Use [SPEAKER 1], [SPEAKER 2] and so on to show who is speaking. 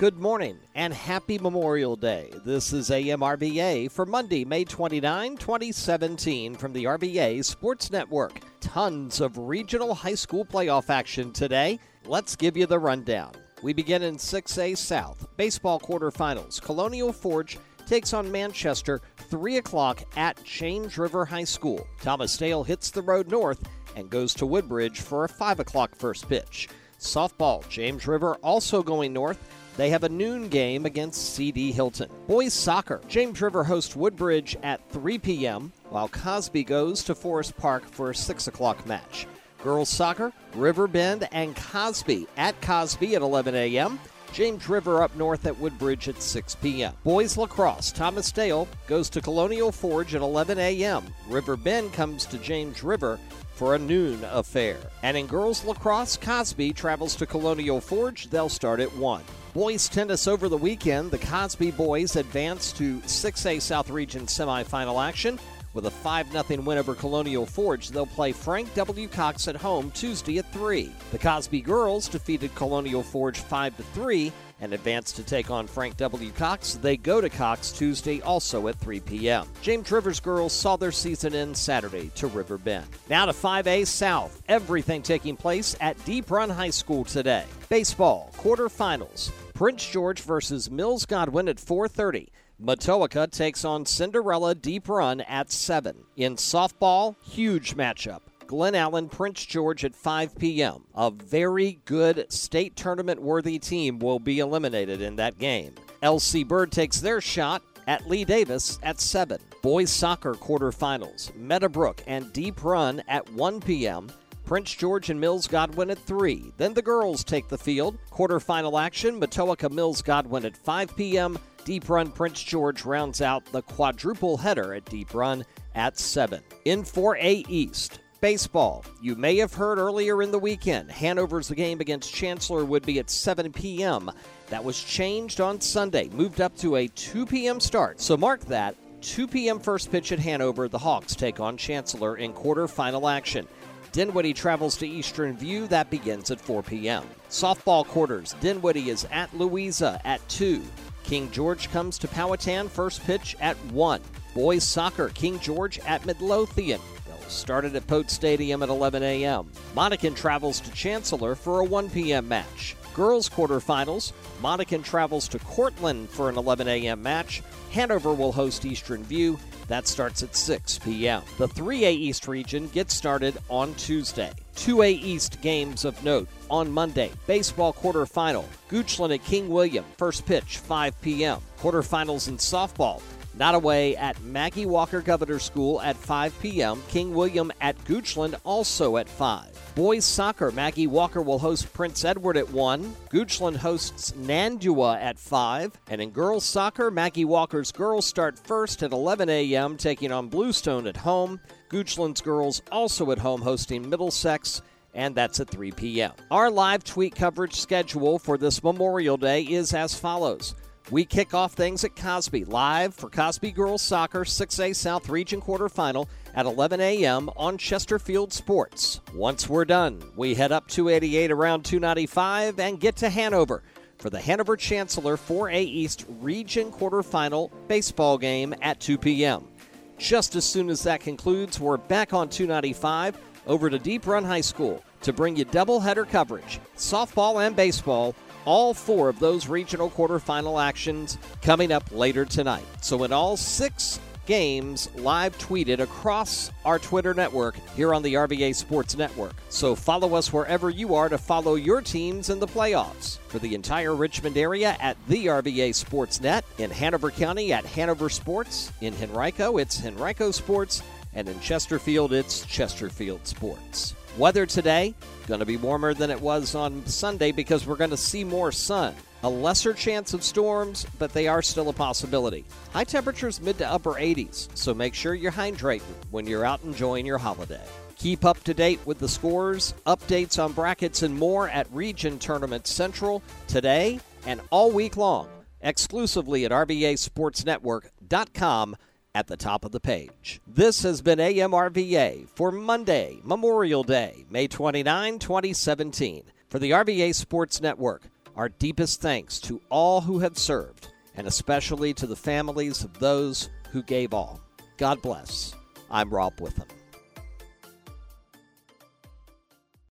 [SPEAKER 1] Good morning and happy Memorial Day. This is AMRVA for Monday, May 29, 2017, from the RVA Sports Network. Tons of regional high school playoff action today. Let's give you the rundown. We begin in 6A South. Baseball quarterfinals. Colonial Forge takes on Manchester 3 o'clock at James River High School. Thomas Dale hits the road north and goes to Woodbridge for a 5 o'clock first pitch. Softball, James River also going north they have a noon game against CD Hylton. Boys soccer, James River hosts Woodbridge at 3 p.m., while Cosby goes to Forest Park for a 6 o'clock match. Girls soccer, Riverbend and Cosby at Cosby at 11 a.m. James River up north at Woodbridge at 6 p.m. Boys lacrosse, Thomas Dale goes to Colonial Forge at 11 a.m. Riverbend comes to James River for a noon affair. And in girls lacrosse, Cosby travels to Colonial Forge. They'll start at 1. Boys tennis over the weekend. The Cosby boys advance to 6A South Region semifinal action. With a 5 0 win over Colonial Forge, they'll play Frank W. Cox at home Tuesday at 3. The Cosby girls defeated Colonial Forge 5 3 and advance to take on Frank W. Cox. They go to Cox Tuesday also at 3 p.m. James Rivers girls saw their season end Saturday to Riverbend. Now to 5A South. Everything taking place at Deep Run High School today. Baseball, quarterfinals. Prince George versus Mills Godwin at 4:30. Matoaca takes on Cinderella Deep Run at 7. In softball, huge matchup. Glen Allen Prince George at 5 p.m. A very good state tournament worthy team will be eliminated in that game. LC Bird takes their shot at Lee Davis at 7. Boys soccer quarterfinals. Meadowbrook and Deep Run at 1 p.m. Prince George and Mills Godwin at 3. Then the girls take the field. Quarterfinal action Matoaca Mills Godwin at 5 p.m. Deep Run Prince George rounds out the quadruple header at Deep Run at 7. In 4A East, baseball. You may have heard earlier in the weekend, Hanover's game against Chancellor would be at 7 p.m. That was changed on Sunday, moved up to a 2 p.m. start. So mark that. 2 p.m. first pitch at Hanover. The Hawks take on Chancellor in quarterfinal action. Dinwiddie travels to Eastern View. That begins at 4 p.m. Softball quarters. Dinwiddie is at Louisa at 2. King George comes to Powhatan, first pitch at 1. Boys soccer, King George at Midlothian. They'll start it at Pote Stadium at 11 a.m. Monacan travels to Chancellor for a 1 p.m. match. Girls quarterfinals, Monacan travels to Courtland for an 11 a.m. match. Hanover will host Eastern View. That starts at 6 p.m. The 3A East region gets started on Tuesday. 2A East games of note on Monday. Baseball quarterfinal. Goochland at King William. First pitch, 5 p.m. Quarterfinals in softball. Nottoway at Maggie Walker Governor School at 5 p.m. King William at Goochland also at 5. Boys soccer, Maggie Walker will host Prince Edward at 1. Goochland hosts Nandua at 5. And in girls soccer, Maggie Walker's girls start first at 11 a.m., taking on Bluestone at home. Goochland's girls also at home hosting Middlesex and that's at 3 p.m. Our live tweet coverage schedule for this Memorial Day is as follows. We kick off things at Cosby live for Cosby Girls Soccer 6A South Region quarterfinal at 11 a.m. on Chesterfield Sports. Once we're done, we head up 288 around 295 and get to Hanover for the Hanover Chancellor 4A East Region quarterfinal baseball game at 2 p.m. Just as soon as that concludes, we're back on 295 over to Deep Run High School to bring you doubleheader coverage, softball and baseball all four of those regional quarterfinal actions coming up later tonight. So, in all six games live tweeted across our Twitter network here on the RVA Sports Network. So follow us wherever you are to follow your teams in the playoffs. For the entire Richmond area at the RVA Sports Net, in Hanover County at Hanover Sports, in Henrico it's Henrico Sports, and in Chesterfield it's Chesterfield Sports. Weather today, going to be warmer than it was on Sunday because we're going to see more sun. A lesser chance of storms, but they are still a possibility. High temperatures mid to upper 80s, so make sure you're hydrating when you're out enjoying your holiday. Keep up to date with the scores, updates on brackets, and more at Region Tournament Central today and all week long, exclusively at RVASportsNetwork.com at the top of the page. This has been AMRVA for Monday, Memorial Day, May 29, 2017. For the RVA Sports Network, Our deepest thanks to all who have served, and especially to the families of those who gave all. God bless. I'm Rob Witham.